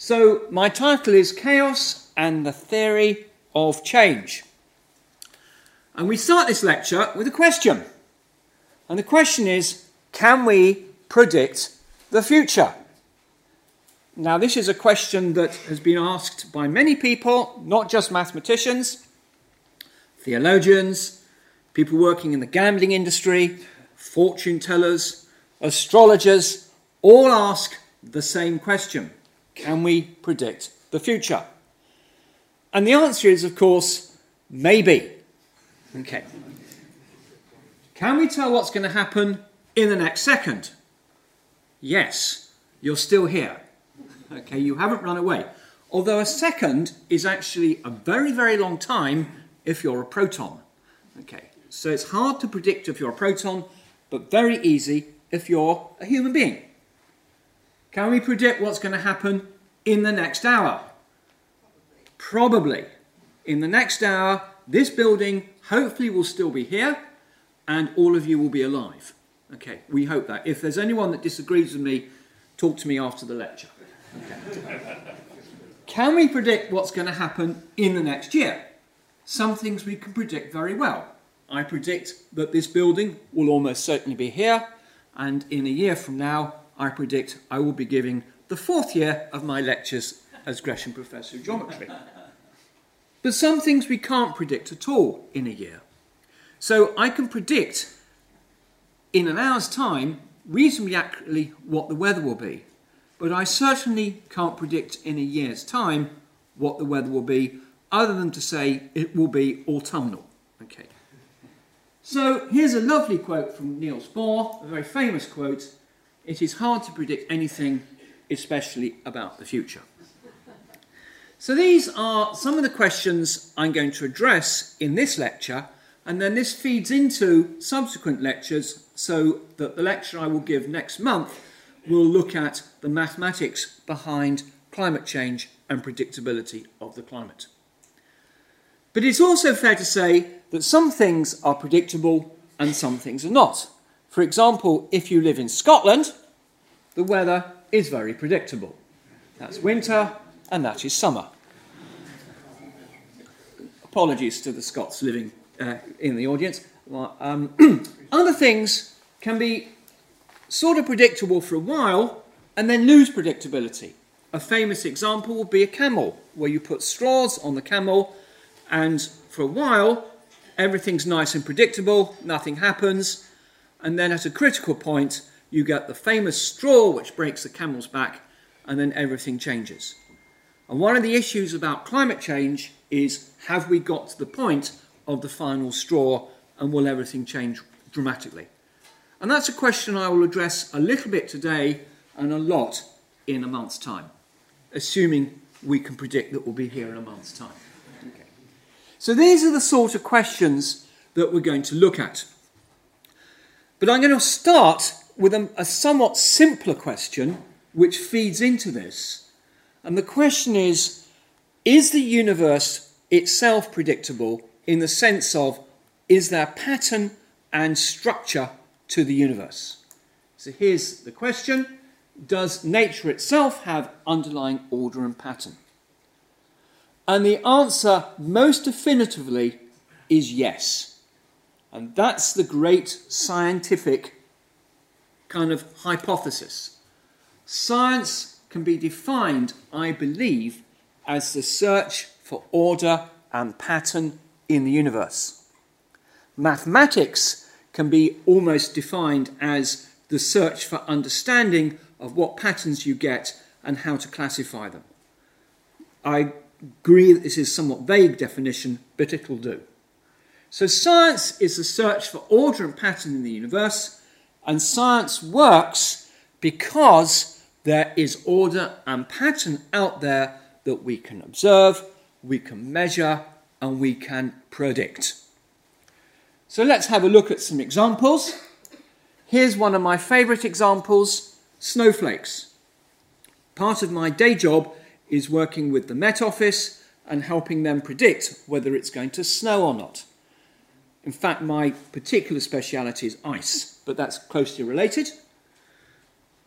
So, my title is Chaos and the Theory of Change. And we start this lecture with a question. And the question is Can we predict the future? Now, this is a question that has been asked by many people, not just mathematicians, theologians, people working in the gambling industry, fortune tellers, astrologers, all ask the same question Can we predict the future? And the answer is, of course, maybe. Okay. Can we tell what's going to happen in the next second? Yes, you're still here. Okay, you haven't run away. Although a second is actually a very, very long time if you're a proton. Okay, so it's hard to predict if you're a proton, but very easy if you're a human being. Can we predict what's going to happen in the next hour? Probably. In the next hour, this building hopefully will still be here and all of you will be alive. Okay, we hope that. If there's anyone that disagrees with me, talk to me after the lecture. Okay. can we predict what's going to happen in the next year? Some things we can predict very well. I predict that this building will almost certainly be here, and in a year from now, I predict I will be giving the fourth year of my lectures as Gresham Professor of Geometry. But some things we can't predict at all in a year. So I can predict in an hour's time reasonably accurately what the weather will be, but I certainly can't predict in a year's time what the weather will be, other than to say it will be autumnal. Okay. So here's a lovely quote from Niels Bohr, a very famous quote. It is hard to predict anything, especially about the future. So these are some of the questions I'm going to address in this lecture, and then this feeds into subsequent lectures so that the lecture I will give next month will look at the mathematics behind climate change and predictability of the climate. But it's also fair to say that some things are predictable and some things are not. For example, if you live in Scotland, the weather is very predictable. That's winter and that is summer. Apologies to the Scots living uh, in the audience. Um, other things can be sort of predictable for a while and then lose predictability. A famous example would be a camel, where you put straws on the camel, and for a while everything's nice and predictable, nothing happens, and then at a critical point, you get the famous straw which breaks the camel's back, and then everything changes. And one of the issues about climate change is have we got to the point of the final straw, and will everything change dramatically? And that's a question I will address a little bit today and a lot in a month's time, assuming we can predict that we'll be here in a month's time. So these are the sort of questions that we're going to look at. But I'm going to start with a, a somewhat simpler question which feeds into this. And the question is Is the universe itself predictable in the sense of is there pattern and structure to the universe? So here's the question Does nature itself have underlying order and pattern? And the answer, most definitively, is yes. And that's the great scientific kind of hypothesis. Science can be defined, I believe, as the search for order and pattern in the universe. Mathematics can be almost defined as the search for understanding of what patterns you get and how to classify them. I agree that this is somewhat vague definition, but it will do. So, science is the search for order and pattern in the universe, and science works because there is order and pattern out there that we can observe, we can measure, and we can predict. So, let's have a look at some examples. Here's one of my favourite examples snowflakes. Part of my day job is working with the Met Office and helping them predict whether it's going to snow or not. In fact, my particular speciality is ice, but that's closely related.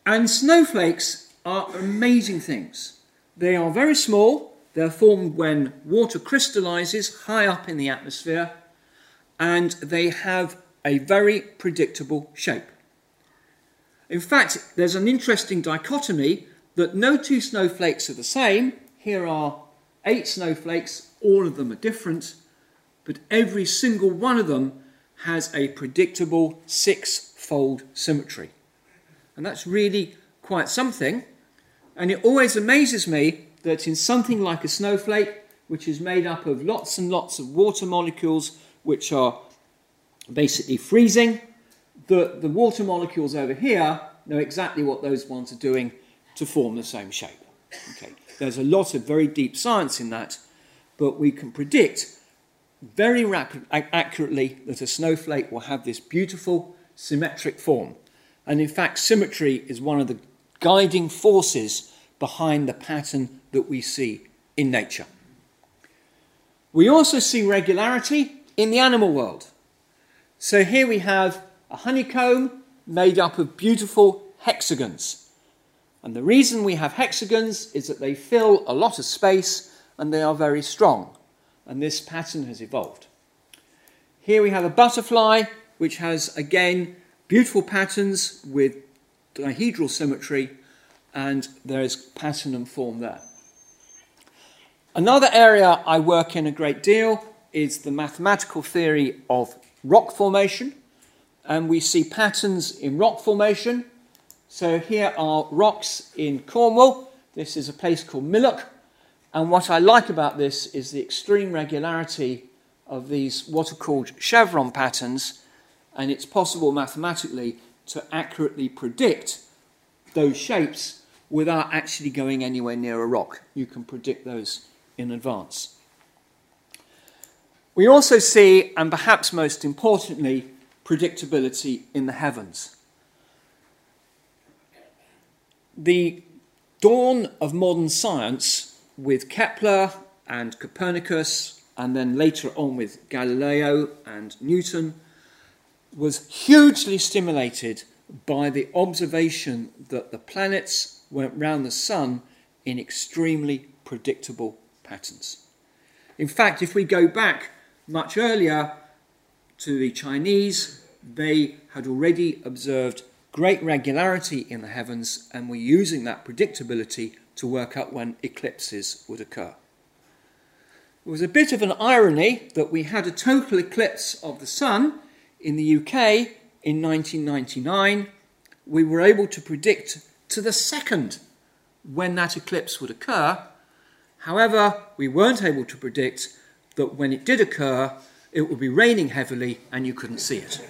And snowflakes are amazing things. They are very small. They're formed when water crystallizes high up in the atmosphere, and they have a very predictable shape. In fact, there's an interesting dichotomy that no two snowflakes are the same. Here are eight snowflakes, all of them are different, but every single one of them has a predictable six fold symmetry. And that's really quite something. And it always amazes me that in something like a snowflake, which is made up of lots and lots of water molecules which are basically freezing, the, the water molecules over here know exactly what those ones are doing to form the same shape. Okay. There's a lot of very deep science in that, but we can predict very rapid, accurately that a snowflake will have this beautiful symmetric form. And in fact, symmetry is one of the guiding forces behind the pattern that we see in nature. We also see regularity in the animal world. So here we have a honeycomb made up of beautiful hexagons. And the reason we have hexagons is that they fill a lot of space and they are very strong. And this pattern has evolved. Here we have a butterfly which has again beautiful patterns with dihedral symmetry and there is pattern and form there. Another area I work in a great deal is the mathematical theory of rock formation and we see patterns in rock formation so here are rocks in Cornwall. This is a place called Millook. And what I like about this is the extreme regularity of these what are called chevron patterns. And it's possible mathematically to accurately predict those shapes without actually going anywhere near a rock. You can predict those in advance. We also see, and perhaps most importantly, predictability in the heavens the dawn of modern science with Kepler and Copernicus, and then later on with Galileo and Newton, was hugely stimulated by the observation that the planets went round the sun in extremely predictable patterns. In fact, if we go back much earlier to the Chinese, they had already observed great regularity in the heavens, and we're using that predictability to work out when eclipses would occur. It was a bit of an irony that we had a total eclipse of the sun in the UK in 1999. We were able to predict to the second when that eclipse would occur. However, we weren't able to predict that when it did occur, it would be raining heavily and you couldn't see it.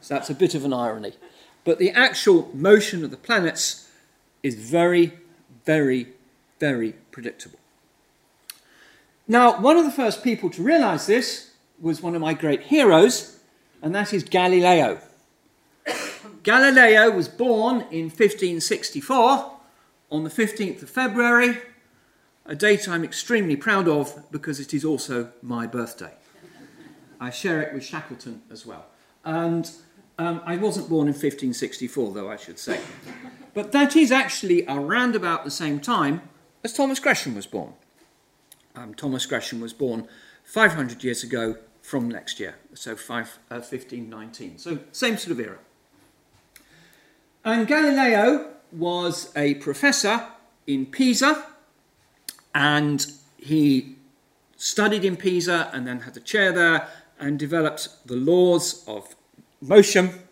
So that's a bit of an irony. But the actual motion of the planets is very, very, very predictable. Now, one of the first people to realize this was one of my great heroes, and that is Galileo. Galileo was born in 1564 on the 15th of February, a date I'm extremely proud of because it is also my birthday. I share it with Shackleton as well. And um, I wasn't born in 1564, though, I should say. But that is actually around about the same time as Thomas Gresham was born. Um, Thomas Gresham was born 500 years ago from next year, so five, uh, 1519. So, same sort of era. And Galileo was a professor in Pisa, and he studied in Pisa and then had a chair there and developed the laws of motion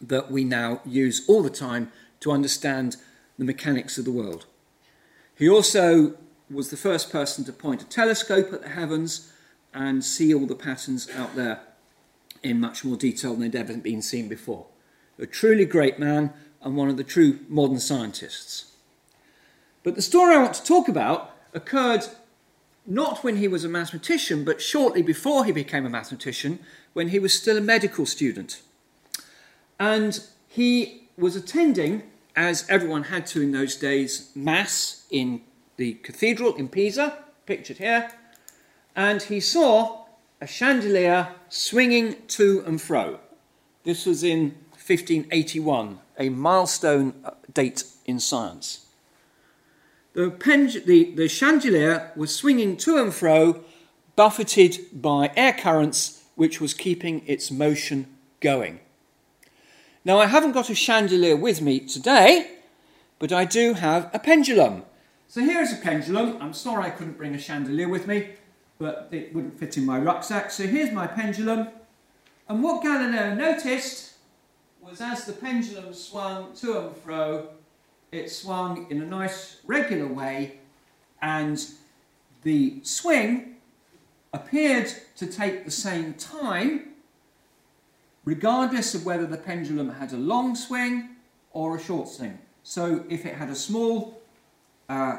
that we now use all the time to understand the mechanics of the world. He also was the first person to point a telescope at the heavens and see all the patterns out there in much more detail than they'd ever been seen before. A truly great man and one of the true modern scientists. But the story I want to talk about occurred not when he was a mathematician, but shortly before he became a mathematician, when he was still a medical student. And he was attending, as everyone had to in those days, Mass in the cathedral in Pisa, pictured here, and he saw a chandelier swinging to and fro. This was in 1581, a milestone uh, date in science. the, the, the chandelier was swinging to and fro, buffeted by air currents, which was keeping its motion going. Now, I haven't got a chandelier with me today, but I do have a pendulum. So here's a pendulum. I'm sorry I couldn't bring a chandelier with me, but it wouldn't fit in my rucksack. So here's my pendulum. And what Galileo noticed was as the pendulum swung to and fro, it swung in a nice regular way, and the swing appeared to take the same time, regardless of whether the pendulum had a long swing or a short swing. So if it had a small uh,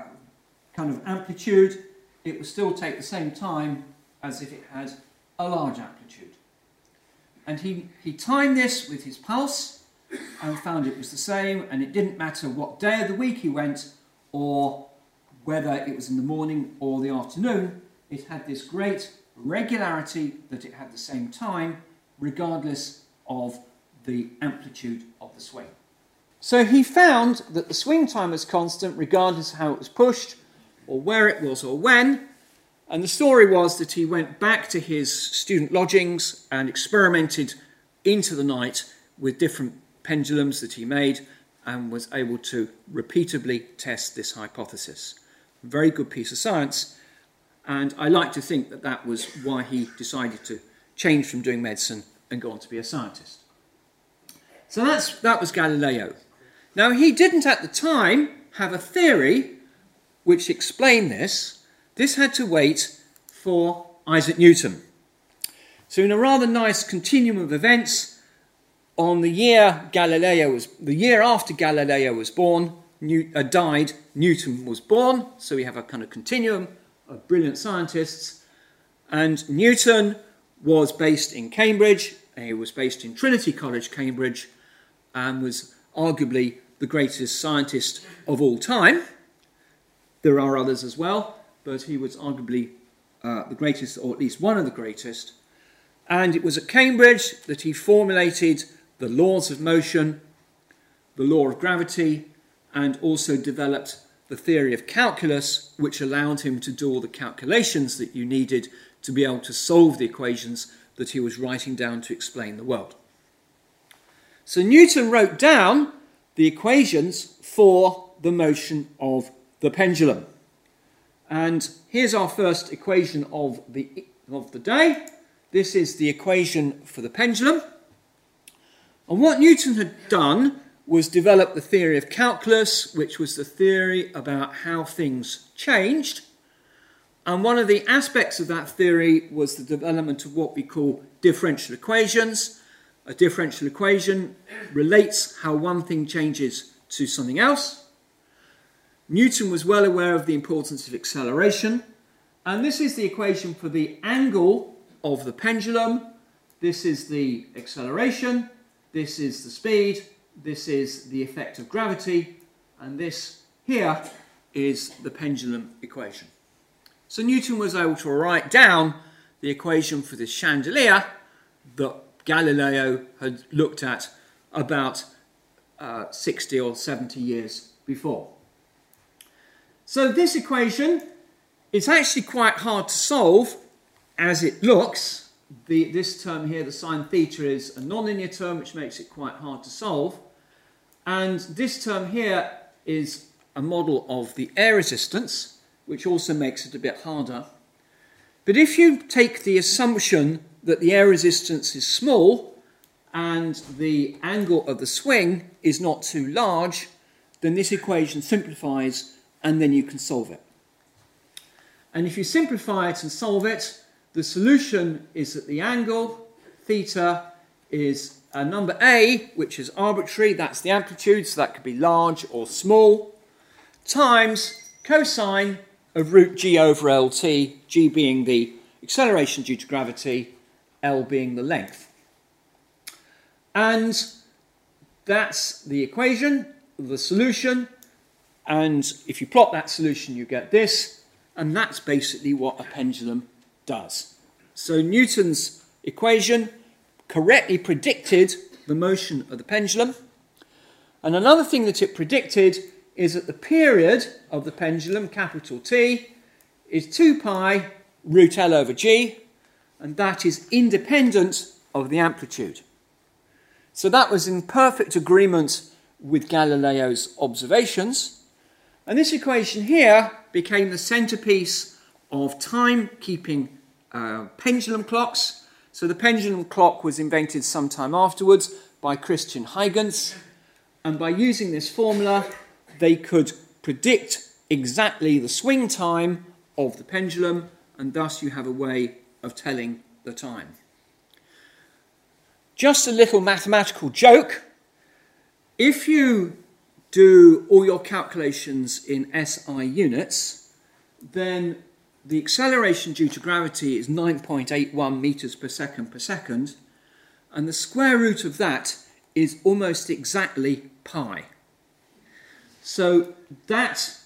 kind of amplitude, it would still take the same time as if it had a large amplitude. And he, he timed this with his pulse and found it was the same, and it didn't matter what day of the week he went or whether it was in the morning or the afternoon, it had this great regularity that it had the same time, regardless of the amplitude of the swing. So he found that the swing time was constant regardless of how it was pushed, or where it was, or when. And the story was that he went back to his student lodgings and experimented into the night with different pendulums that he made and was able to repeatedly test this hypothesis. Very good piece of science, and I like to think that that was why he decided to change from doing medicine and go on to be a scientist. So that's, that was Galileo. Now, he didn't at the time have a theory which explained this. This had to wait for Isaac Newton. So, in a rather nice continuum of events, on the year Galileo was, the year after Galileo was born, New, uh, died, Newton was born. So we have a kind of continuum of brilliant scientists. And Newton was based in Cambridge. He was based in Trinity College, Cambridge, and was arguably the greatest scientist of all time. There are others as well, but he was arguably uh, the greatest, or at least one of the greatest. And it was at Cambridge that he formulated the laws of motion, the law of gravity, and also developed the theory of calculus, which allowed him to do all the calculations that you needed to be able to solve the equations that he was writing down to explain the world. So Newton wrote down the equations for the motion of the pendulum. And here's our first equation of the, of the day. This is the equation for the pendulum. And what Newton had done was develop the theory of calculus, which was the theory about how things changed. And one of the aspects of that theory was the development of what we call differential equations. A differential equation relates how one thing changes to something else. Newton was well aware of the importance of acceleration, and this is the equation for the angle of the pendulum. This is the acceleration, this is the speed, this is the effect of gravity, and this here is the pendulum equation. So Newton was able to write down the equation for this chandelier that Galileo had looked at about uh, 60 or 70 years before. So this equation is actually quite hard to solve as it looks the, this term here, the sine theta, is a nonlinear term, which makes it quite hard to solve. And this term here is a model of the air resistance, which also makes it a bit harder. But if you take the assumption that the air resistance is small and the angle of the swing is not too large, then this equation simplifies and then you can solve it. And if you simplify it and solve it, the solution is that the angle, theta, is a number a, which is arbitrary, that's the amplitude, so that could be large or small, times cosine of root g over lt, g being the acceleration due to gravity, l being the length. And that's the equation, the solution, and if you plot that solution, you get this, and that's basically what a pendulum does. So Newton's equation correctly predicted the motion of the pendulum. And another thing that it predicted is that the period of the pendulum, capital T, is 2 pi root L over G, and that is independent of the amplitude. So that was in perfect agreement with Galileo's observations. And this equation here became the centerpiece of time-keeping uh, pendulum clocks. So the pendulum clock was invented sometime afterwards by Christian Huygens. And by using this formula, they could predict exactly the swing time of the pendulum, and thus you have a way of telling the time. Just a little mathematical joke. If you do all your calculations in SI units, then the acceleration due to gravity is 9.81 meters per second per second, and the square root of that is almost exactly pi. So that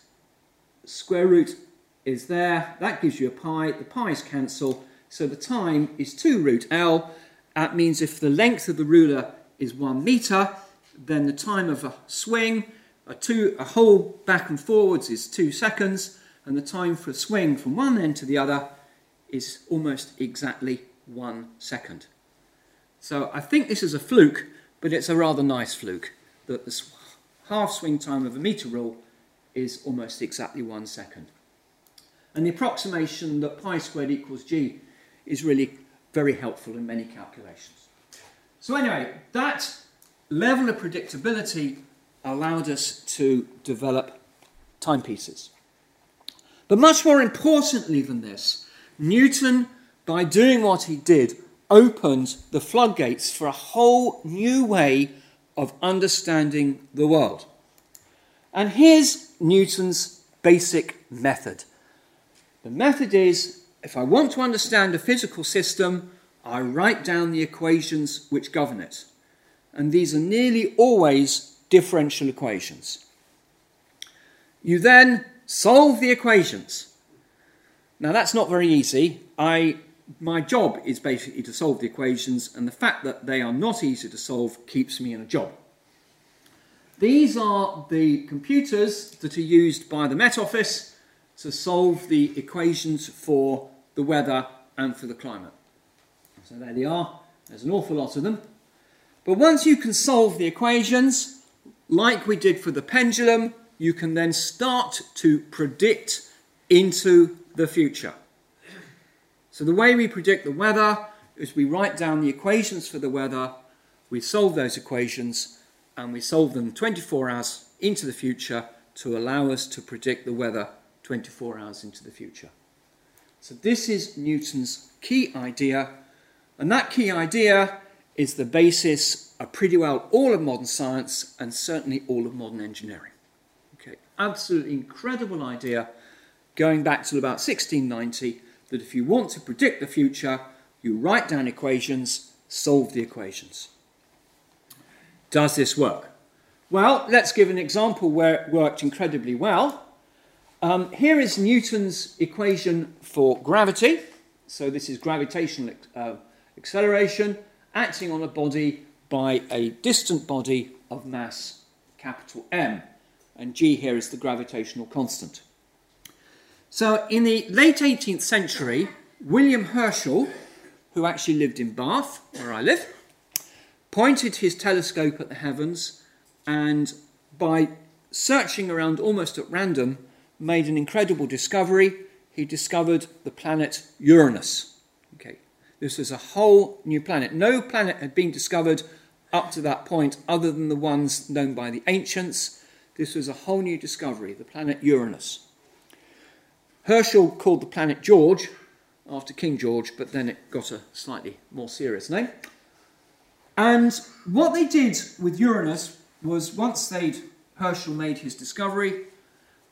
square root is there, that gives you a pi, the pi's cancel, so the time is 2 root L. That means if the length of the ruler is 1 meter, then the time of a swing, a, two, a hole back and forwards is 2 seconds, and the time for a swing from one end to the other is almost exactly 1 second. So I think this is a fluke, but it's a rather nice fluke that the half swing time of a meter rule is almost exactly 1 second. And the approximation that pi squared equals g is really very helpful in many calculations. So anyway, that level of predictability allowed us to develop timepieces. But much more importantly than this, Newton, by doing what he did, opened the floodgates for a whole new way of understanding the world. And here's Newton's basic method. The method is if I want to understand a physical system, I write down the equations which govern it. And these are nearly always differential equations. You then solve the equations. Now that's not very easy. I, my job is basically to solve the equations, and the fact that they are not easy to solve keeps me in a job. These are the computers that are used by the Met Office to solve the equations for the weather and for the climate. So there they are. There's an awful lot of them. But once you can solve the equations, like we did for the pendulum, you can then start to predict into the future. So the way we predict the weather is we write down the equations for the weather, we solve those equations, and we solve them 24 hours into the future to allow us to predict the weather 24 hours into the future. So this is Newton's key idea, and that key idea is the basis of pretty well all of modern science and certainly all of modern engineering. Okay, absolutely incredible idea going back to about 1690 that if you want to predict the future, you write down equations, solve the equations. Does this work? Well, let's give an example where it worked incredibly well. Um, here is Newton's equation for gravity. So this is gravitational uh, acceleration acting on a body by a distant body of mass capital M. And g here is the gravitational constant. So in the late 18th century, William Herschel, who actually lived in Bath, where I live, pointed his telescope at the heavens and by searching around almost at random, made an incredible discovery. He discovered the planet Uranus. Okay, this was a whole new planet. No planet had been discovered up to that point other than the ones known by the ancients. This was a whole new discovery, the planet Uranus. Herschel called the planet George after King George, but then it got a slightly more serious name. And what they did with Uranus was once they'd Herschel made his discovery,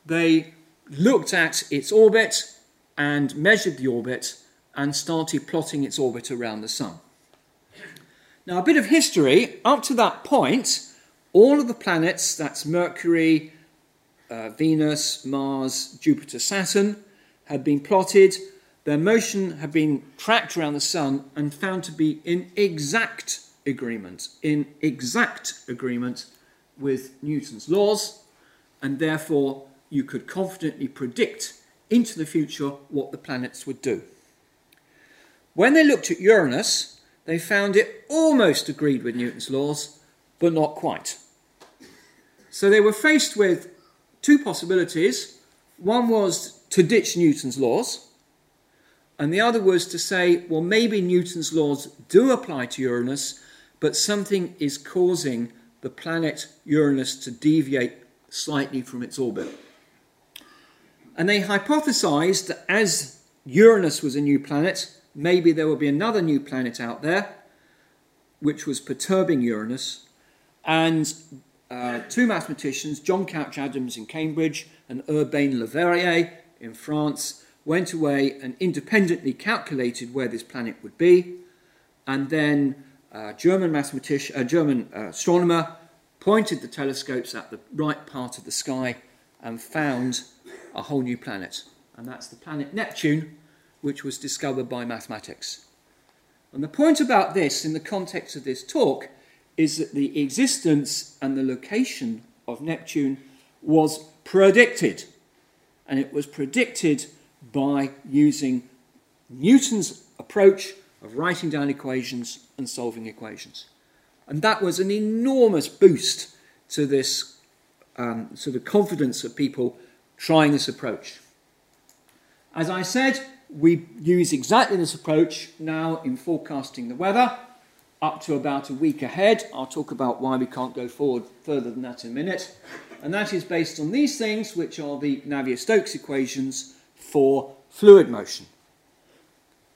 they looked at its orbit and measured the orbit and started plotting its orbit around the Sun. Now, a bit of history up to that point, all of the planets that's Mercury, uh, Venus, Mars, Jupiter, Saturn had been plotted. Their motion had been tracked around the Sun and found to be in exact agreement, in exact agreement with Newton's laws and therefore you could confidently predict into the future what the planets would do. When they looked at Uranus, they found it almost agreed with Newton's laws, but not quite. So they were faced with two possibilities. One was to ditch Newton's laws, and the other was to say, well, maybe Newton's laws do apply to Uranus, but something is causing the planet Uranus to deviate slightly from its orbit. And they hypothesized that as Uranus was a new planet, maybe there would be another new planet out there which was perturbing Uranus. And uh, two mathematicians, John Couch Adams in Cambridge and Urbain Le Verrier in France, went away and independently calculated where this planet would be. And then a German mathematician, a German uh, astronomer pointed the telescopes at the right part of the sky and found a whole new planet. And that's the planet Neptune, which was discovered by mathematics. And the point about this, in the context of this talk, is that the existence and the location of Neptune was predicted. And it was predicted by using Newton's approach of writing down equations and solving equations. And that was an enormous boost to this um, sort of confidence of people trying this approach. As I said, we use exactly this approach now in forecasting the weather up to about a week ahead. I'll talk about why we can't go forward further than that in a minute. And that is based on these things, which are the Navier-Stokes equations for fluid motion.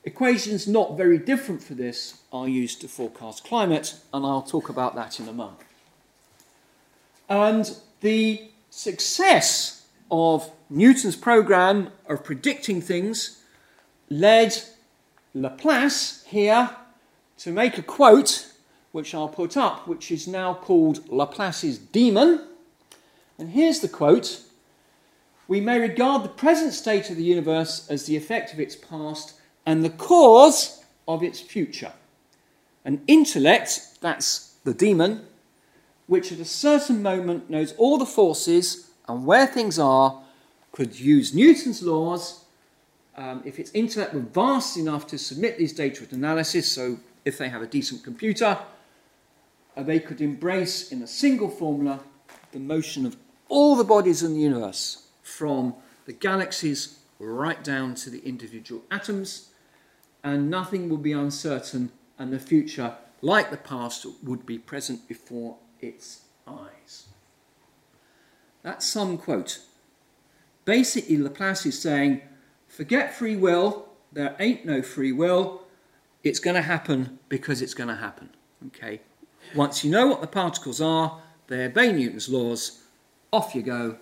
Equations not very different for this are used to forecast climate, and I'll talk about that in a moment. And the success of Newton's program of predicting things led Laplace here to make a quote, which I'll put up, which is now called Laplace's demon. And here's the quote We may regard the present state of the universe as the effect of its past and the cause of its future. An intellect, that's the demon, which at a certain moment knows all the forces and where things are, could use Newton's laws um, if its intellect were vast enough to submit these data to analysis, so if they have a decent computer, they could embrace in a single formula the motion of all the bodies in the universe, from the galaxies right down to the individual atoms, and nothing will be uncertain, and the future, like the past, would be present before its eyes. That's some quote. Basically, Laplace is saying Forget free will. There ain't no free will. It's going to happen because it's going to happen. Okay. Once you know what the particles are, they obey Newton's laws. Off you go.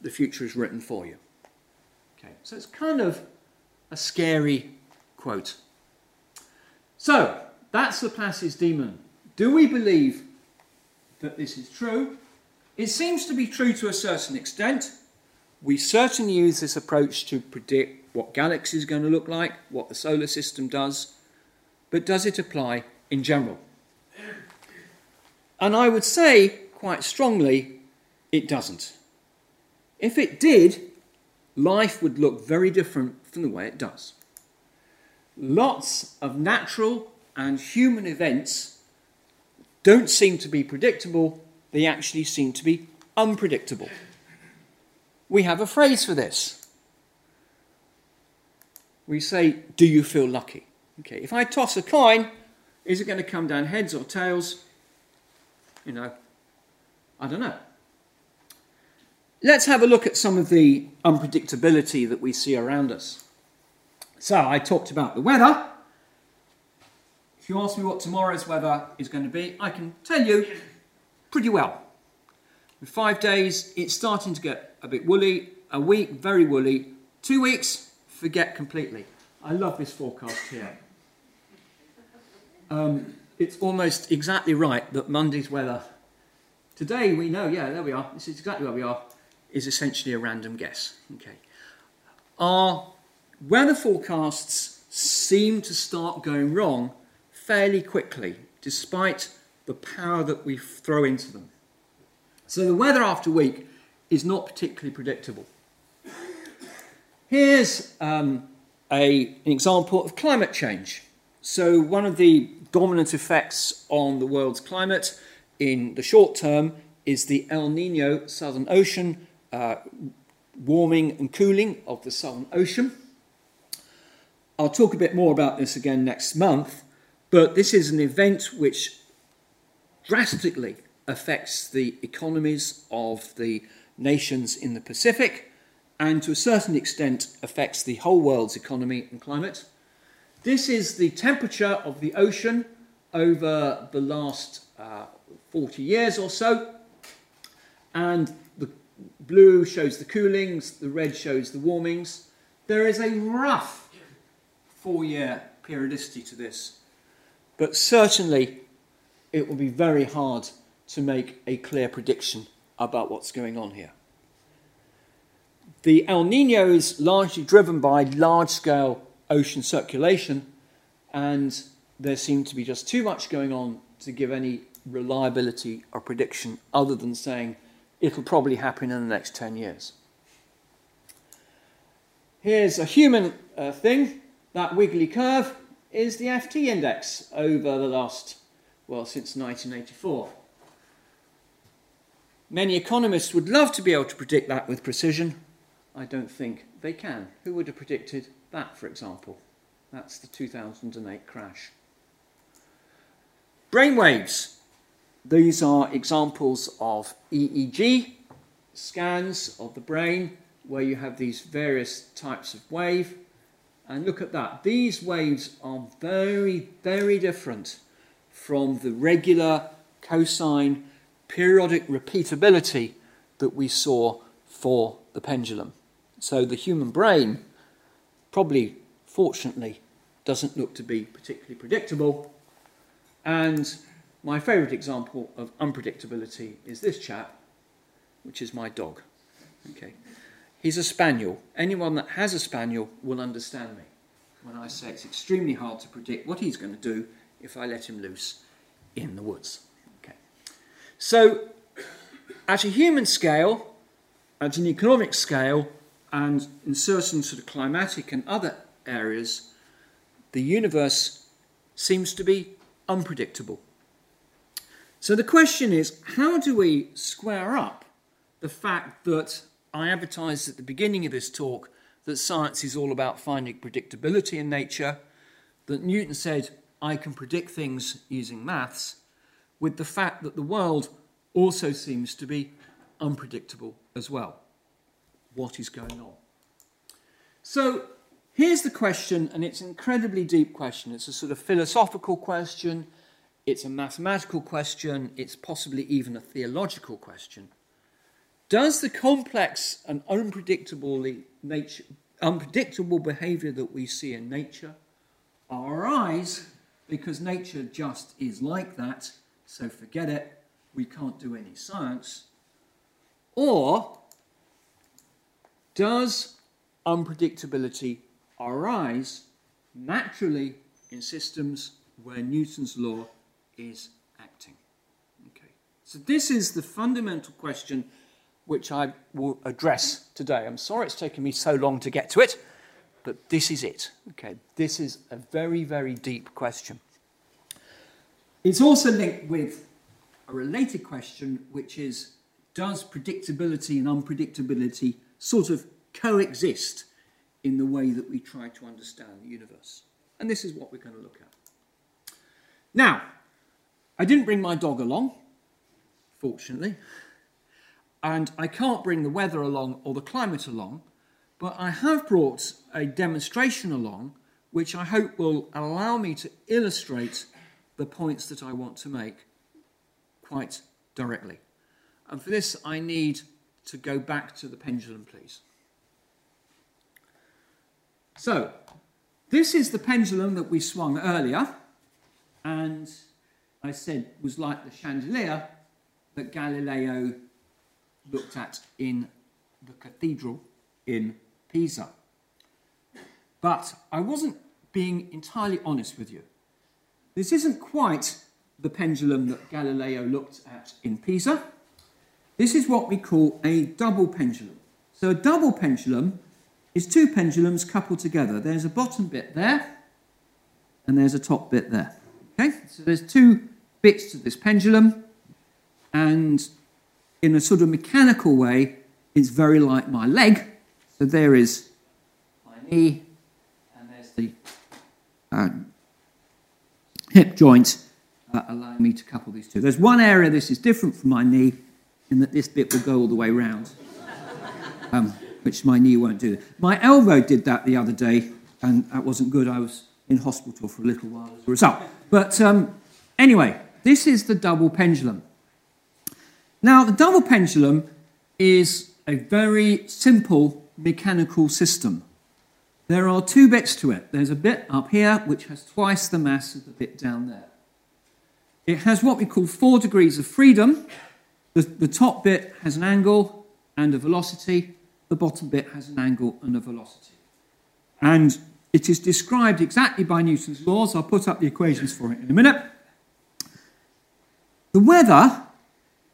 The future is written for you. Okay. So it's kind of a scary quote. So that's Laplace's demon. Do we believe that this is true? It seems to be true to a certain extent. We certainly use this approach to predict what galaxy is going to look like, what the solar system does, but does it apply in general? And I would say quite strongly, it doesn't. If it did, life would look very different from the way it does. Lots of natural and human events don't seem to be predictable, they actually seem to be unpredictable. We have a phrase for this we say, Do you feel lucky? Okay, if I toss a coin, is it going to come down heads or tails? You know, I don't know. Let's have a look at some of the unpredictability that we see around us. So, I talked about the weather. If you ask me what tomorrow's weather is going to be, I can tell you pretty well. In five days, it's starting to get a bit woolly. A week, very woolly. Two weeks, forget completely. I love this forecast here. Um, it's almost exactly right that Monday's weather, today we know, yeah, there we are, this is exactly where we are, is essentially a random guess. Okay. Our weather forecasts seem to start going wrong fairly quickly, despite the power that we throw into them. So the weather after week is not particularly predictable. Here's um, a, an example of climate change. So, one of the dominant effects on the world's climate in the short term is the El Nino Southern Ocean uh, warming and cooling of the Southern Ocean. I'll talk a bit more about this again next month, but this is an event which drastically affects the economies of the nations in the Pacific and to a certain extent affects the whole world's economy and climate. This is the temperature of the ocean over the last uh, 40 years or so. And the blue shows the coolings, the red shows the warmings. There is a rough four year periodicity to this, but certainly it will be very hard to make a clear prediction about what's going on here. The El Nino is largely driven by large scale ocean circulation, and there seemed to be just too much going on to give any reliability or prediction other than saying it'll probably happen in the next 10 years. Here's a human uh, thing. That wiggly curve is the FT index over the last, well, since 1984. Many economists would love to be able to predict that with precision, I don't think they can. Who would have predicted that, for example? That's the 2008 crash. Brainwaves. These are examples of EEG scans of the brain where you have these various types of wave. And look at that. These waves are very, very different from the regular cosine periodic repeatability that we saw for the pendulum. So the human brain probably, fortunately, doesn't look to be particularly predictable. And my favourite example of unpredictability is this chap, which is my dog. Okay. He's a spaniel. Anyone that has a spaniel will understand me when I say it's extremely hard to predict what he's going to do if I let him loose in the woods. Okay. So, at a human scale, at an economic scale, and in certain sort of climatic and other areas, the universe seems to be unpredictable. So the question is how do we square up the fact that I advertised at the beginning of this talk that science is all about finding predictability in nature, that Newton said, I can predict things using maths, with the fact that the world also seems to be unpredictable as well what is going on. So here's the question, and it's an incredibly deep question. It's a sort of philosophical question, it's a mathematical question, it's possibly even a theological question. Does the complex and unpredictable nature, unpredictable behavior that we see in nature arise because nature just is like that, so forget it, we can't do any science? Or does unpredictability arise naturally in systems where Newton's law is acting? Okay. So this is the fundamental question which I will address today. I'm sorry it's taken me so long to get to it, but this is it. Okay. This is a very, very deep question. It's also linked with a related question, which is does predictability and unpredictability sort of coexist in the way that we try to understand the universe. And this is what we're going to look at. Now, I didn't bring my dog along, fortunately, and I can't bring the weather along or the climate along, but I have brought a demonstration along which I hope will allow me to illustrate the points that I want to make quite directly. And for this, I need to go back to the pendulum, please. So, this is the pendulum that we swung earlier, and I said was like the chandelier that Galileo looked at in the cathedral in Pisa. But I wasn't being entirely honest with you. This isn't quite the pendulum that Galileo looked at in Pisa. This is what we call a double pendulum. So a double pendulum is two pendulums coupled together. There's a bottom bit there, and there's a top bit there. Okay, so there's two bits to this pendulum, and in a sort of mechanical way, it's very like my leg. So there is my knee, and there's the uh, hip joint uh, allowing me to couple these two. There's one area this is different from my knee in that this bit will go all the way round, um, which my knee won't do. My elbow did that the other day, and that wasn't good. I was in hospital for a little while as a result. But um, anyway, this is the double pendulum. Now, the double pendulum is a very simple mechanical system. There are two bits to it. There's a bit up here which has twice the mass of the bit down there. It has what we call four degrees of freedom. The, the top bit has an angle and a velocity. The bottom bit has an angle and a velocity. And it is described exactly by Newton's laws. I'll put up the equations for it in a minute. The weather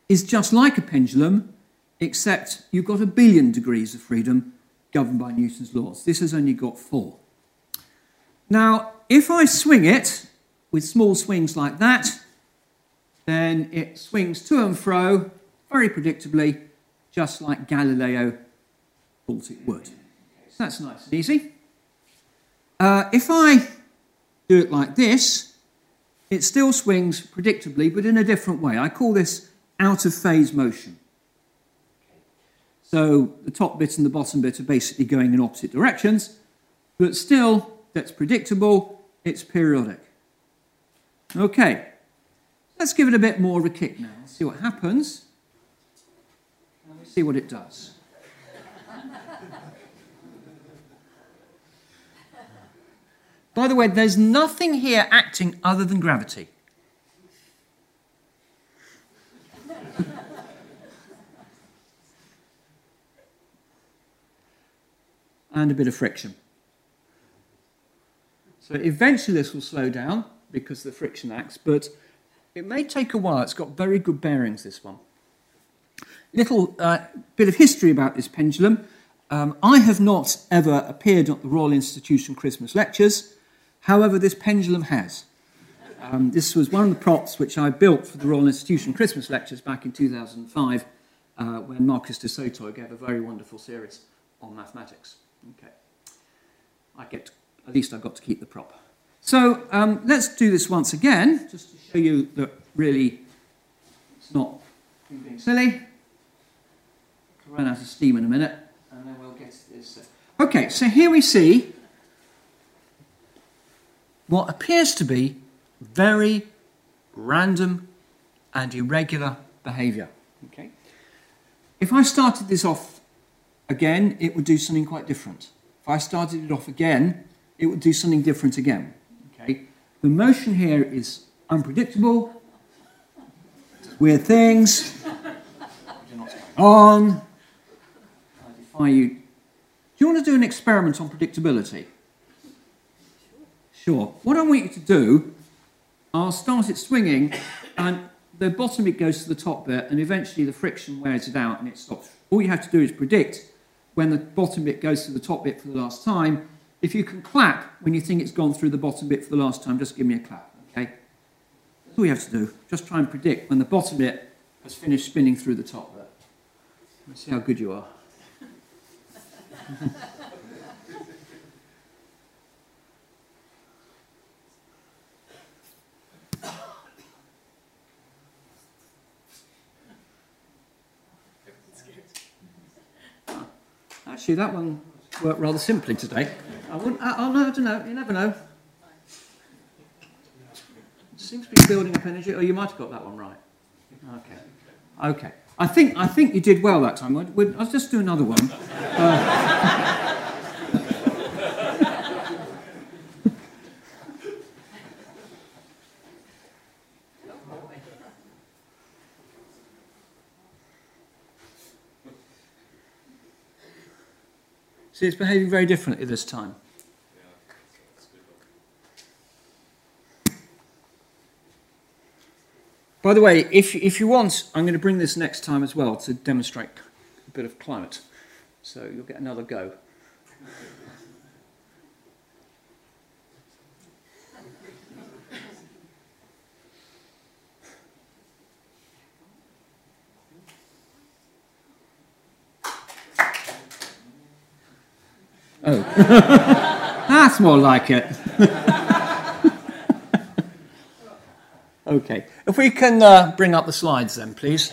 is just like a pendulum, except you've got a billion degrees of freedom governed by Newton's laws. This has only got four. Now, if I swing it with small swings like that, then it swings to and fro very predictably, just like Galileo thought it would. So that's nice and easy. Uh, if I do it like this, it still swings predictably, but in a different way. I call this out of phase motion. So the top bit and the bottom bit are basically going in opposite directions, but still, that's predictable, it's periodic. Okay, let's give it a bit more of a kick now, see what happens, and see what it does. By the way, there's nothing here acting other than gravity. and a bit of friction. So eventually this will slow down because the friction acts, but it may take a while. It's got very good bearings, this one. Little uh, bit of history about this pendulum. Um, I have not ever appeared at the Royal Institution Christmas lectures. However, this pendulum has. Um, this was one of the props which I built for the Royal Institution Christmas lectures back in 2005 uh, when Marcus du Sautoy gave a very wonderful series on mathematics. Okay. I get, at least I got to keep the prop. So um, let's do this once again, just to show you that really it's not being silly. I'll run out of steam in a minute, and then we'll get this. Okay, so here we see what appears to be very random and irregular behavior. Okay? If I started this off again, it would do something quite different. If I started it off again, it would do something different again. The motion here is unpredictable, weird things, on. I defy you. Do you want to do an experiment on predictability? Sure. What I want you to do, I'll start it swinging, and the bottom bit goes to the top bit, and eventually the friction wears it out and it stops. All you have to do is predict when the bottom bit goes to the top bit for the last time. If you can clap when you think it's gone through the bottom bit for the last time, just give me a clap, okay? That's all you have to do. Just try and predict when the bottom bit has finished spinning through the top bit. Let's see how good you are. Actually, that one worked rather simply today. I wouldn't. I, oh no, I don't know. You never know. Seems to be building up energy. Oh, you might have got that one right. Okay. Okay. I think I think you did well that time. I'll just do another one. Uh, See, it's behaving very differently this time. By the way, if, if you want, I'm going to bring this next time as well to demonstrate a bit of climate. So you'll get another go. that's more like it. okay, if we can uh, bring up the slides then, please.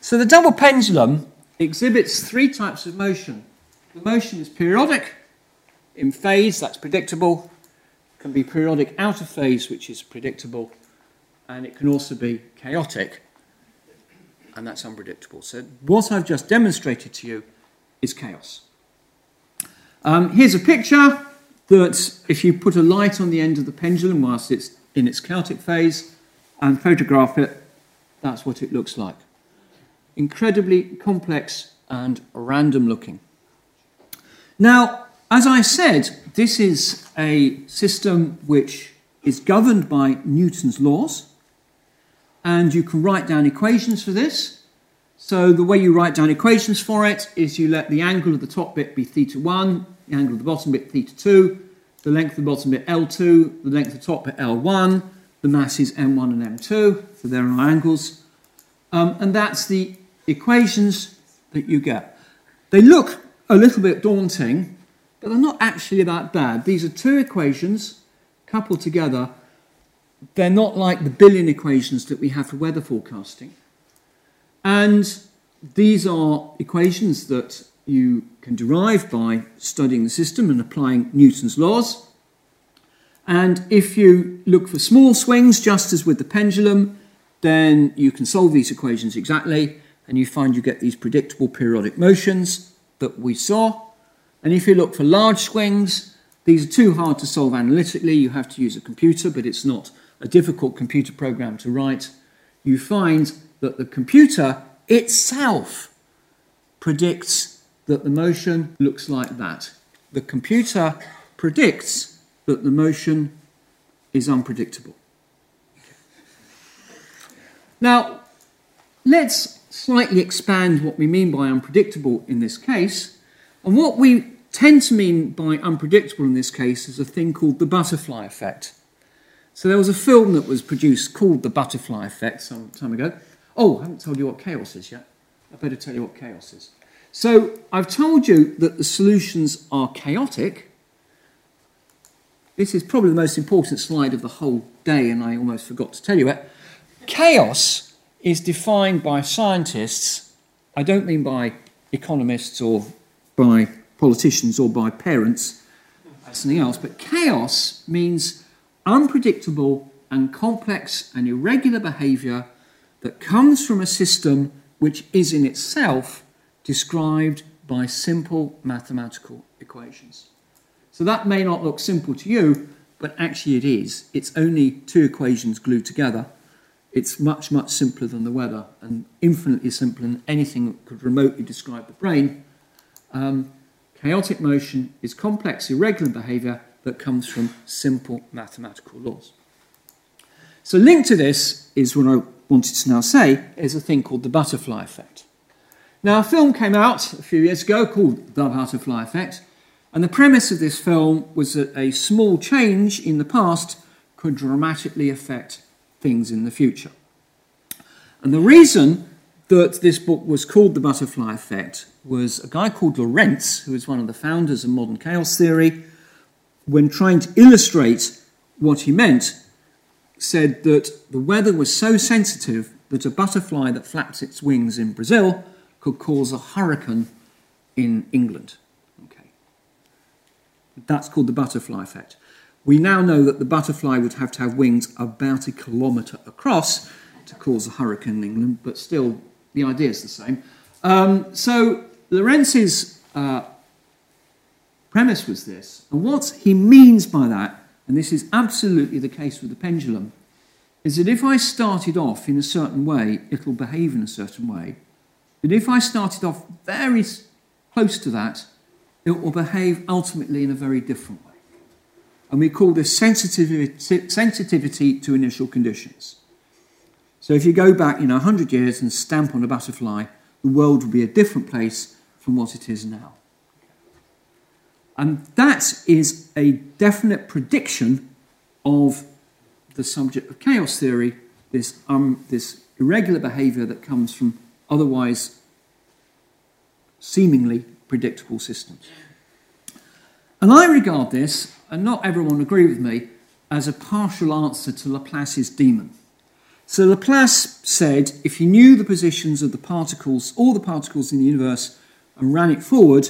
So the double pendulum exhibits three types of motion. The motion is periodic, in phase, that's predictable, can be periodic out of phase, which is predictable, and it can also be chaotic, and that's unpredictable. So what I've just demonstrated to you is chaos. Um, here's a picture that if you put a light on the end of the pendulum whilst it's in its chaotic phase and photograph it, that's what it looks like. Incredibly complex and random looking. Now, as I said, this is a system which is governed by Newton's laws, and you can write down equations for this. So the way you write down equations for it is you let the angle of the top bit be theta 1, the angle of the bottom bit theta 2, the length of the bottom bit L2, the length of the top bit L1, the mass is M1 and M2, so there are angles. Um, and that's the equations that you get. They look a little bit daunting, but they're not actually that bad. These are two equations coupled together. They're not like the billion equations that we have for weather forecasting. And these are equations that you can derive by studying the system and applying Newton's laws. And if you look for small swings, just as with the pendulum, then you can solve these equations exactly, and you find you get these predictable periodic motions that we saw. And if you look for large swings, these are too hard to solve analytically. You have to use a computer, but it's not a difficult computer program to write. You find that the computer itself predicts that the motion looks like that. The computer predicts that the motion is unpredictable. Now, let's slightly expand what we mean by unpredictable in this case. And what we tend to mean by unpredictable in this case is a thing called the butterfly effect. So there was a film that was produced called The Butterfly Effect some time ago. Oh, I haven't told you what chaos is yet. I better tell you what chaos is. So I've told you that the solutions are chaotic. This is probably the most important slide of the whole day, and I almost forgot to tell you it. Chaos is defined by scientists, I don't mean by economists or by politicians or by parents, that's something else, but chaos means unpredictable and complex and irregular behaviour that comes from a system which is in itself described by simple mathematical equations. So that may not look simple to you, but actually it is. It's only two equations glued together. It's much, much simpler than the weather and infinitely simpler than anything that could remotely describe the brain. Um, chaotic motion is complex, irregular behaviour that comes from simple mathematical laws. So linked to this is what I wanted to now say is a thing called the butterfly effect. Now, a film came out a few years ago called The Butterfly Effect, and the premise of this film was that a small change in the past could dramatically affect things in the future. And the reason that this book was called The Butterfly Effect was a guy called Lorenz, who is one of the founders of modern chaos theory, when trying to illustrate what he meant, said that the weather was so sensitive that a butterfly that flaps its wings in Brazil could cause a hurricane in England. Okay. That's called the butterfly effect. We now know that the butterfly would have to have wings about a kilometre across to cause a hurricane in England, but still, the idea is the same. Um, so Lorenz's uh, premise was this, and what he means by that and this is absolutely the case with the pendulum, is that if I started off in a certain way, it'll behave in a certain way. But if I started off very close to that, it will behave ultimately in a very different way. And we call this sensitivity, sensitivity to initial conditions. So if you go back, you know, 100 years and stamp on a butterfly, the world will be a different place from what it is now. And that is a definite prediction of the subject of chaos theory, this, um, this irregular behavior that comes from otherwise seemingly predictable systems. And I regard this, and not everyone agree with me, as a partial answer to Laplace's demon. So Laplace said if you knew the positions of the particles, all the particles in the universe, and ran it forward,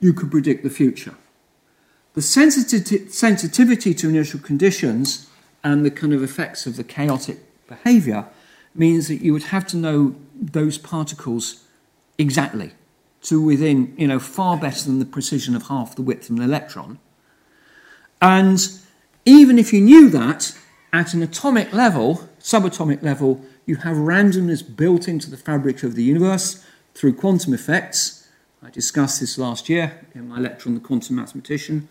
you could predict the future. The sensitivity to initial conditions and the kind of effects of the chaotic behavior means that you would have to know those particles exactly to within, you know, far better than the precision of half the width of an electron. And even if you knew that, at an atomic level, subatomic level, you have randomness built into the fabric of the universe through quantum effects. I discussed this last year in my lecture on the quantum mathematician.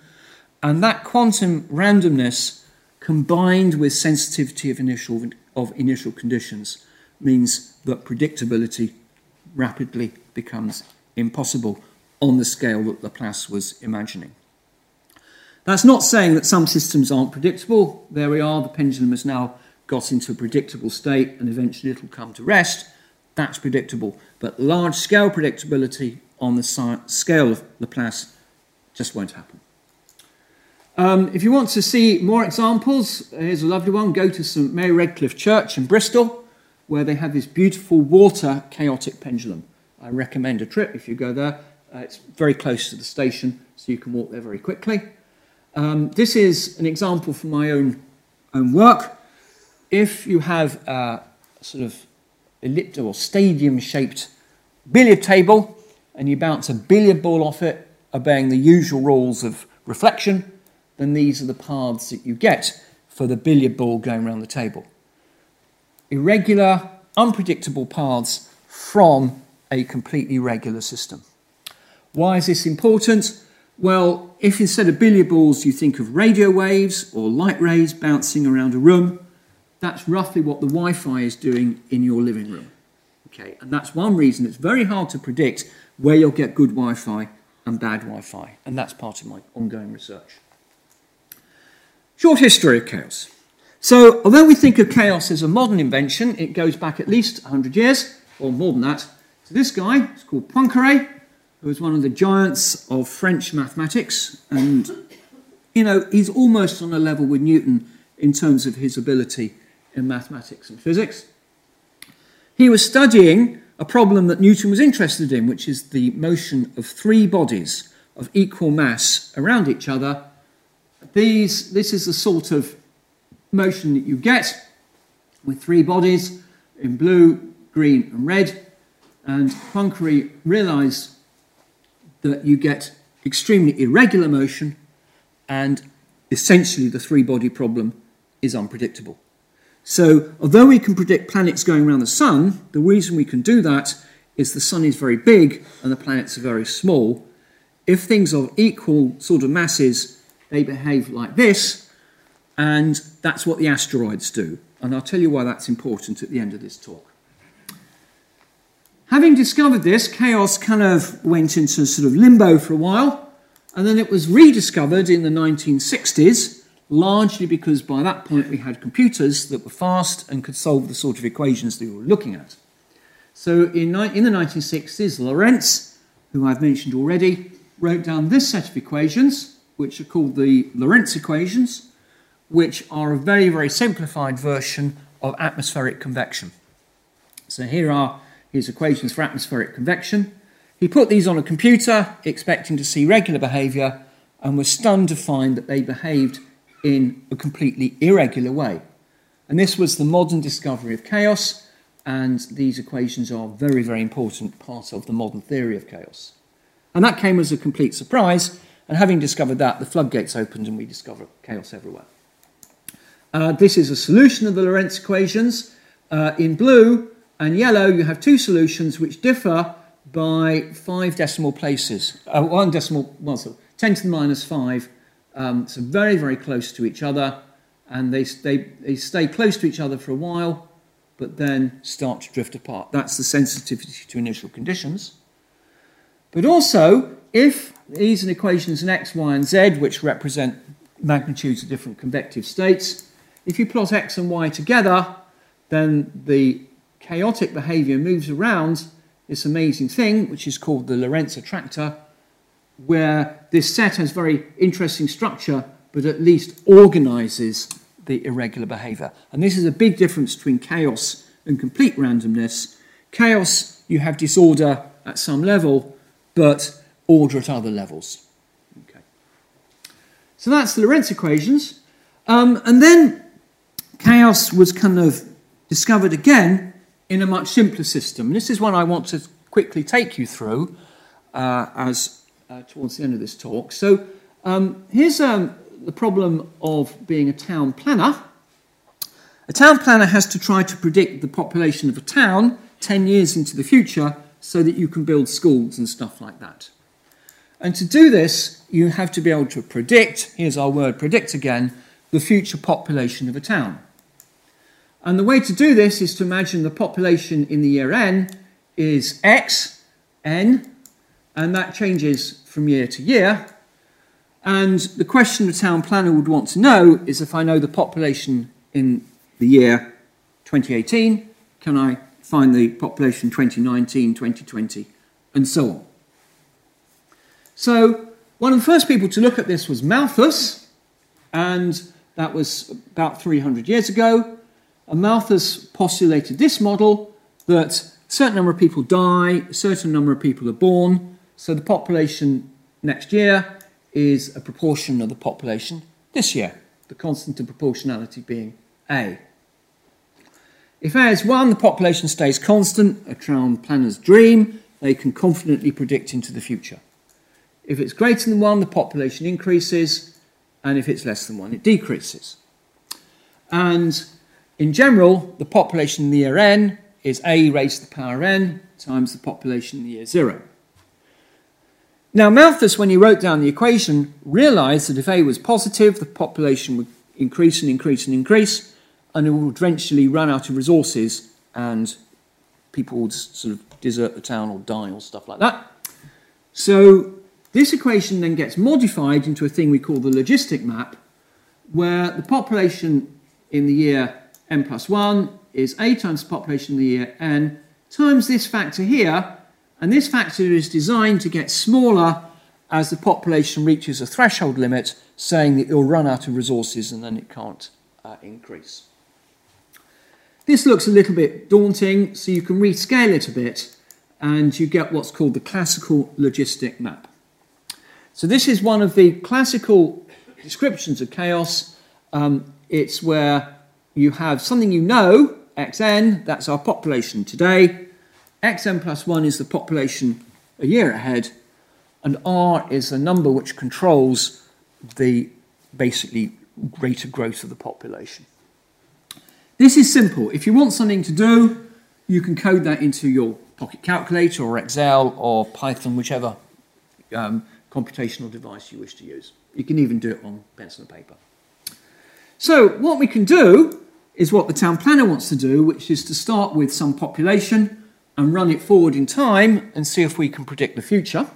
And that quantum randomness combined with sensitivity of initial, of initial conditions means that predictability rapidly becomes impossible on the scale that Laplace was imagining. That's not saying that some systems aren't predictable. There we are, the pendulum has now got into a predictable state and eventually it'll come to rest. That's predictable. But large scale predictability on the scale of Laplace just won't happen. Um, if you want to see more examples, here's a lovely one. Go to St Mary Redcliffe Church in Bristol, where they have this beautiful water chaotic pendulum. I recommend a trip if you go there. Uh, it's very close to the station, so you can walk there very quickly. Um, this is an example from my own, own work. If you have a sort of elliptical or stadium shaped billiard table and you bounce a billiard ball off it, obeying the usual rules of reflection, then these are the paths that you get for the billiard ball going around the table. Irregular, unpredictable paths from a completely regular system. Why is this important? Well, if instead of billiard balls you think of radio waves or light rays bouncing around a room, that's roughly what the Wi Fi is doing in your living room. Okay, and that's one reason it's very hard to predict where you'll get good Wi Fi and bad Wi Fi, and that's part of my ongoing research. Short history of chaos. So, although we think of chaos as a modern invention, it goes back at least 100 years, or more than that, to this guy. It's called Poincaré, who was one of the giants of French mathematics. And, you know, he's almost on a level with Newton in terms of his ability in mathematics and physics. He was studying a problem that Newton was interested in, which is the motion of three bodies of equal mass around each other these, this is the sort of motion that you get with three bodies in blue, green, and red. And Poincaré realized that you get extremely irregular motion, and essentially the three body problem is unpredictable. So, although we can predict planets going around the sun, the reason we can do that is the sun is very big and the planets are very small. If things of equal sort of masses they behave like this, and that's what the asteroids do. And I'll tell you why that's important at the end of this talk. Having discovered this, chaos kind of went into sort of limbo for a while, and then it was rediscovered in the 1960s, largely because by that point we had computers that were fast and could solve the sort of equations that we were looking at. So in, in the 1960s, Lorenz, who I've mentioned already, wrote down this set of equations, which are called the Lorenz equations, which are a very, very simplified version of atmospheric convection. So here are his equations for atmospheric convection. He put these on a computer, expecting to see regular behavior, and was stunned to find that they behaved in a completely irregular way. And this was the modern discovery of chaos, and these equations are very, very important part of the modern theory of chaos. And that came as a complete surprise and having discovered that, the floodgates opened and we discovered chaos everywhere. Uh, this is a solution of the Lorenz equations. Uh, in blue and yellow, you have two solutions which differ by five decimal places. Uh, one decimal, well, so 10 to the minus five. Um, so very, very close to each other. And they stay, they stay close to each other for a while. but then start to drift apart. That's the sensitivity to initial conditions. But also, if these are equations in x, y, and z, which represent magnitudes of different convective states, if you plot x and y together, then the chaotic behavior moves around this amazing thing, which is called the Lorenz attractor, where this set has very interesting structure, but at least organizes the irregular behavior. And this is a big difference between chaos and complete randomness. Chaos, you have disorder at some level, but order at other levels. Okay. So that's the Lorenz equations. Um, and then chaos was kind of discovered again in a much simpler system. This is one I want to quickly take you through uh, as uh, towards the end of this talk. So um, here's um, the problem of being a town planner. A town planner has to try to predict the population of a town 10 years into the future so that you can build schools and stuff like that. And to do this, you have to be able to predict, here's our word predict again, the future population of a town. And the way to do this is to imagine the population in the year n is x, n, and that changes from year to year. And the question the town planner would want to know is if I know the population in the year 2018, can I find the population 2019, 2020, and so on. So, one of the first people to look at this was Malthus, and that was about 300 years ago. And Malthus postulated this model that a certain number of people die, a certain number of people are born, so the population next year is a proportion of the population this year, the constant of proportionality being A. If A is 1, the population stays constant, a town planner's dream, they can confidently predict into the future. If it's greater than 1, the population increases, and if it's less than 1, it decreases. And in general, the population in the year n is a raised to the power n times the population in the year 0. Now, Malthus, when he wrote down the equation, realized that if a was positive, the population would increase and increase and increase, and it would eventually run out of resources and people would sort of desert the town or die or stuff like that. So this equation then gets modified into a thing we call the logistic map, where the population in the year n plus 1 is a times the population in the year n times this factor here, and this factor is designed to get smaller as the population reaches a threshold limit, saying that it'll run out of resources and then it can't uh, increase. This looks a little bit daunting, so you can rescale it a bit and you get what's called the classical logistic map. So this is one of the classical descriptions of chaos. Um, it's where you have something you know, xn, that's our population today. xn plus 1 is the population a year ahead, and r is a number which controls the basically greater growth of the population. This is simple. If you want something to do, you can code that into your Pocket Calculator or Excel or Python, whichever um, computational device you wish to use. You can even do it on pencil and paper. So what we can do is what the town planner wants to do, which is to start with some population and run it forward in time and see if we can predict the future.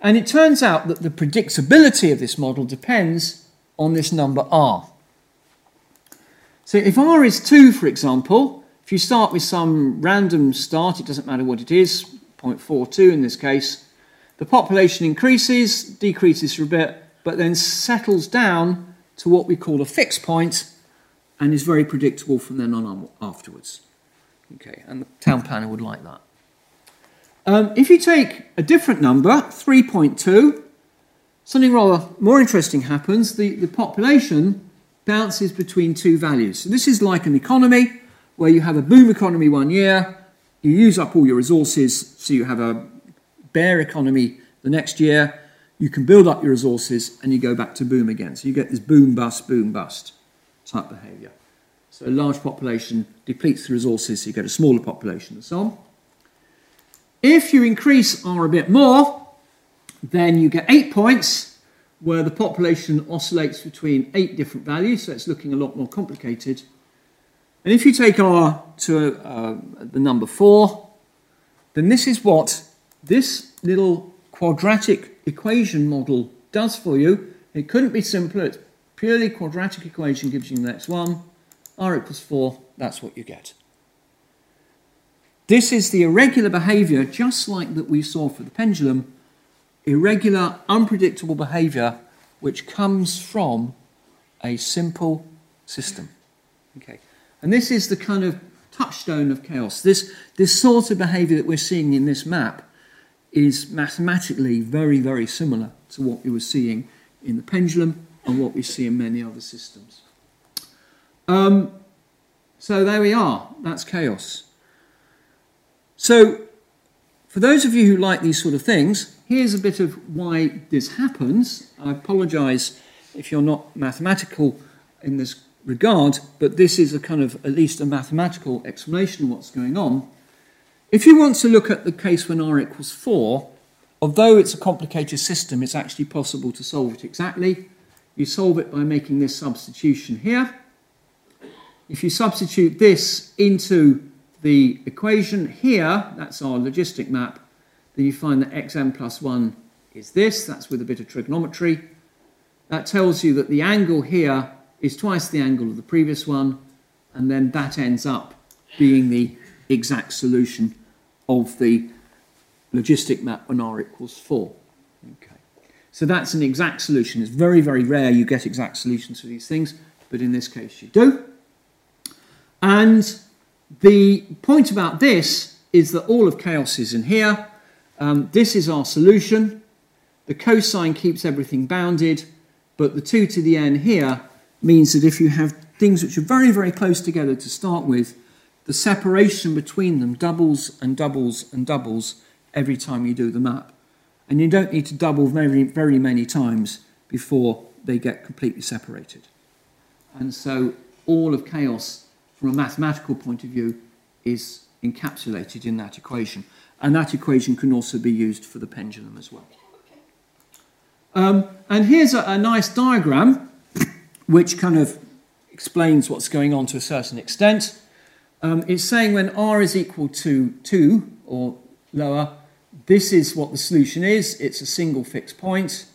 And it turns out that the predictability of this model depends on this number r. So if r is 2, for example, if you start with some random start, it doesn't matter what it is, 0.42 in this case, the population increases, decreases for a bit, but then settles down to what we call a fixed point and is very predictable from then on afterwards. Okay, and the town planner would like that. Um, if you take a different number, 3.2, something rather more interesting happens. The, the population bounces between two values. So this is like an economy where you have a boom economy one year, you use up all your resources, so you have a bear economy the next year, you can build up your resources and you go back to boom again. So you get this boom bust, boom bust type behavior. So a large population depletes the resources, so you get a smaller population and so on. If you increase R a bit more, then you get eight points where the population oscillates between eight different values, so it's looking a lot more complicated. And if you take r to uh, the number 4, then this is what this little quadratic equation model does for you. It couldn't be simpler. It's purely quadratic equation gives you the next one. r equals 4, that's what you get. This is the irregular behavior, just like that we saw for the pendulum, irregular, unpredictable behavior which comes from a simple system. Okay. And this is the kind of touchstone of chaos. This, this sort of behavior that we're seeing in this map is mathematically very, very similar to what we were seeing in the pendulum and what we see in many other systems. Um, so there we are. That's chaos. So, for those of you who like these sort of things, here's a bit of why this happens. I apologise if you're not mathematical in this regard, but this is a kind of at least a mathematical explanation of what's going on. If you want to look at the case when r equals 4, although it's a complicated system, it's actually possible to solve it exactly. You solve it by making this substitution here. If you substitute this into the equation here, that's our logistic map, then you find that xn plus 1 is this, that's with a bit of trigonometry. That tells you that the angle here is twice the angle of the previous one, and then that ends up being the exact solution of the logistic map when r equals 4. Okay. So that's an exact solution. It's very, very rare you get exact solutions for these things, but in this case you do. And the point about this is that all of chaos is in here. Um, this is our solution. The cosine keeps everything bounded, but the 2 to the n here means that if you have things which are very, very close together to start with, the separation between them doubles and doubles and doubles every time you do the map. And you don't need to double very, very many times before they get completely separated. And so all of chaos, from a mathematical point of view, is encapsulated in that equation. And that equation can also be used for the pendulum as well. Um, and here's a, a nice diagram which kind of explains what's going on to a certain extent. Um, it's saying when r is equal to 2 or lower, this is what the solution is. It's a single fixed point.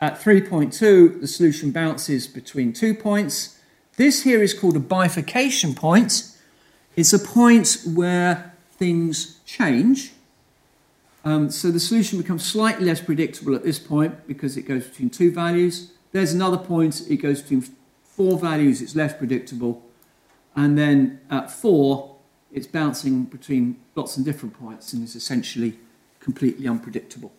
At 3.2, the solution bounces between two points. This here is called a bifurcation point. It's a point where things change. Um, so the solution becomes slightly less predictable at this point because it goes between two values. There's another point, it goes between four values, it's less predictable. And then at four, it's bouncing between lots of different points and is essentially completely unpredictable.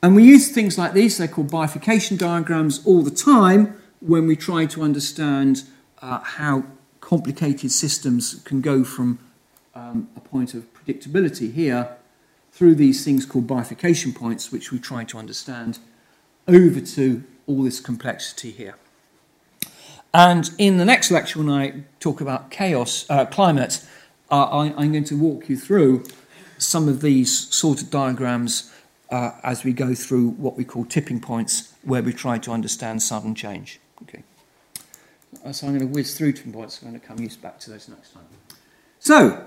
And we use things like these, they're called bifurcation diagrams, all the time when we try to understand uh, how complicated systems can go from um, a point of predictability here through these things called bifurcation points, which we try to understand over to all this complexity here. And in the next lecture, when I talk about chaos, uh, climate, uh, I, am going to walk you through some of these sort of diagrams uh, as we go through what we call tipping points, where we try to understand sudden change. Okay. Uh, so I'm going to whiz through tipping points. I'm going to come use back to those next time. So,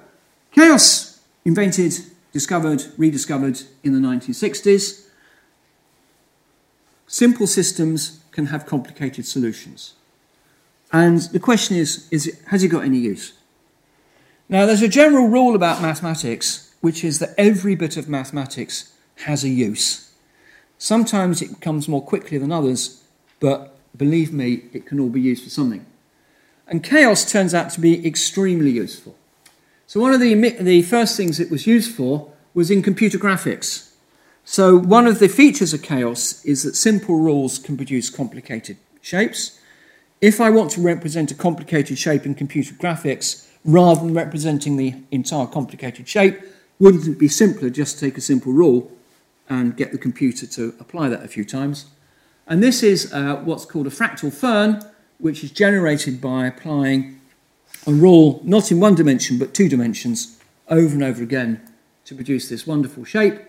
chaos invented, discovered, rediscovered in the 1960s. Simple systems can have complicated solutions. And the question is, is it, has it got any use? Now, there's a general rule about mathematics, which is that every bit of mathematics has a use. Sometimes it comes more quickly than others, but believe me, it can all be used for something. And chaos turns out to be extremely useful. So, one of the, the first things it was used for was in computer graphics. So, one of the features of chaos is that simple rules can produce complicated shapes. If I want to represent a complicated shape in computer graphics rather than representing the entire complicated shape, wouldn't it be simpler just to take a simple rule and get the computer to apply that a few times? And this is uh, what's called a fractal fern, which is generated by applying a rule not in one dimension but two dimensions over and over again to produce this wonderful shape.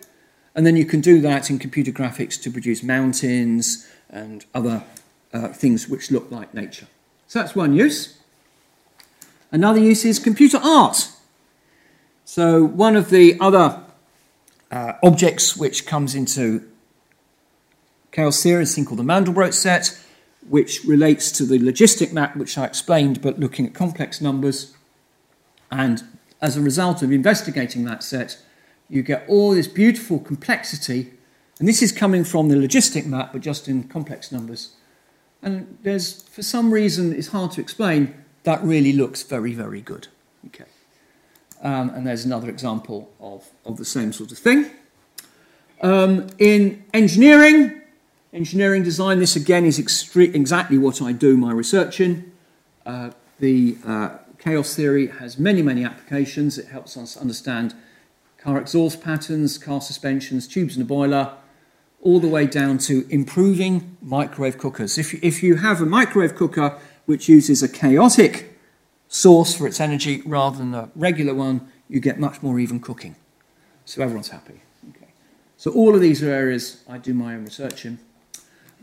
And then you can do that in computer graphics to produce mountains and other uh, things which look like nature. So that's one use. Another use is computer art. So, one of the other uh, objects which comes into chaos theory is a thing called the Mandelbrot set, which relates to the logistic map which I explained, but looking at complex numbers. And as a result of investigating that set, you get all this beautiful complexity. And this is coming from the logistic map, but just in complex numbers. And there's, for some reason, it's hard to explain, that really looks very, very good. Okay. Um, and there's another example of, of the same sort of thing. Um, in engineering, engineering design, this again is exactly what I do my research in. Uh, the uh, chaos theory has many, many applications. It helps us understand car exhaust patterns, car suspensions, tubes in a boiler, all the way down to improving microwave cookers. If, if you have a microwave cooker which uses a chaotic source for its energy rather than a regular one, you get much more even cooking. So everyone's happy. Okay. So all of these are areas I do my own research in.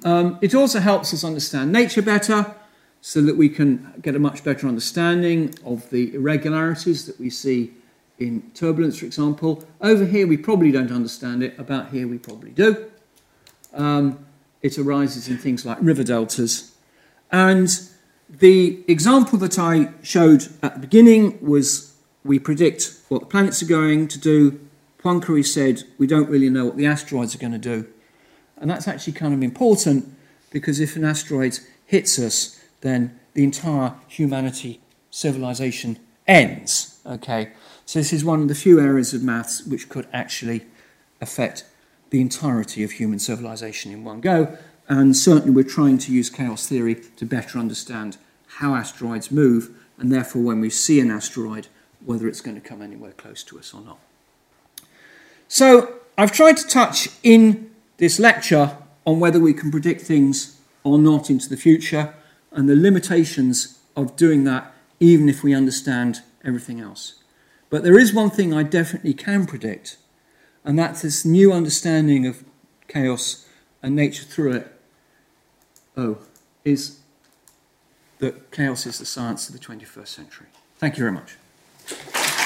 Um, it also helps us understand nature better so that we can get a much better understanding of the irregularities that we see in turbulence, for example. Over here, we probably don't understand it. About here, we probably do. Um, it arises in things like river deltas. And the example that I showed at the beginning was we predict what the planets are going to do. Poincaré said we don't really know what the asteroids are going to do. And that's actually kind of important because if an asteroid hits us, then the entire humanity civilization ends. Okay, so this is one of the few areas of maths which could actually affect the entirety of human civilization in one go. And certainly, we're trying to use chaos theory to better understand how asteroids move, and therefore, when we see an asteroid, whether it's going to come anywhere close to us or not. So, I've tried to touch in this lecture on whether we can predict things or not into the future and the limitations of doing that, even if we understand everything else. But there is one thing I definitely can predict, and that's this new understanding of chaos and nature through it Oh, is that chaos is the science of the 21st century. Thank you very much.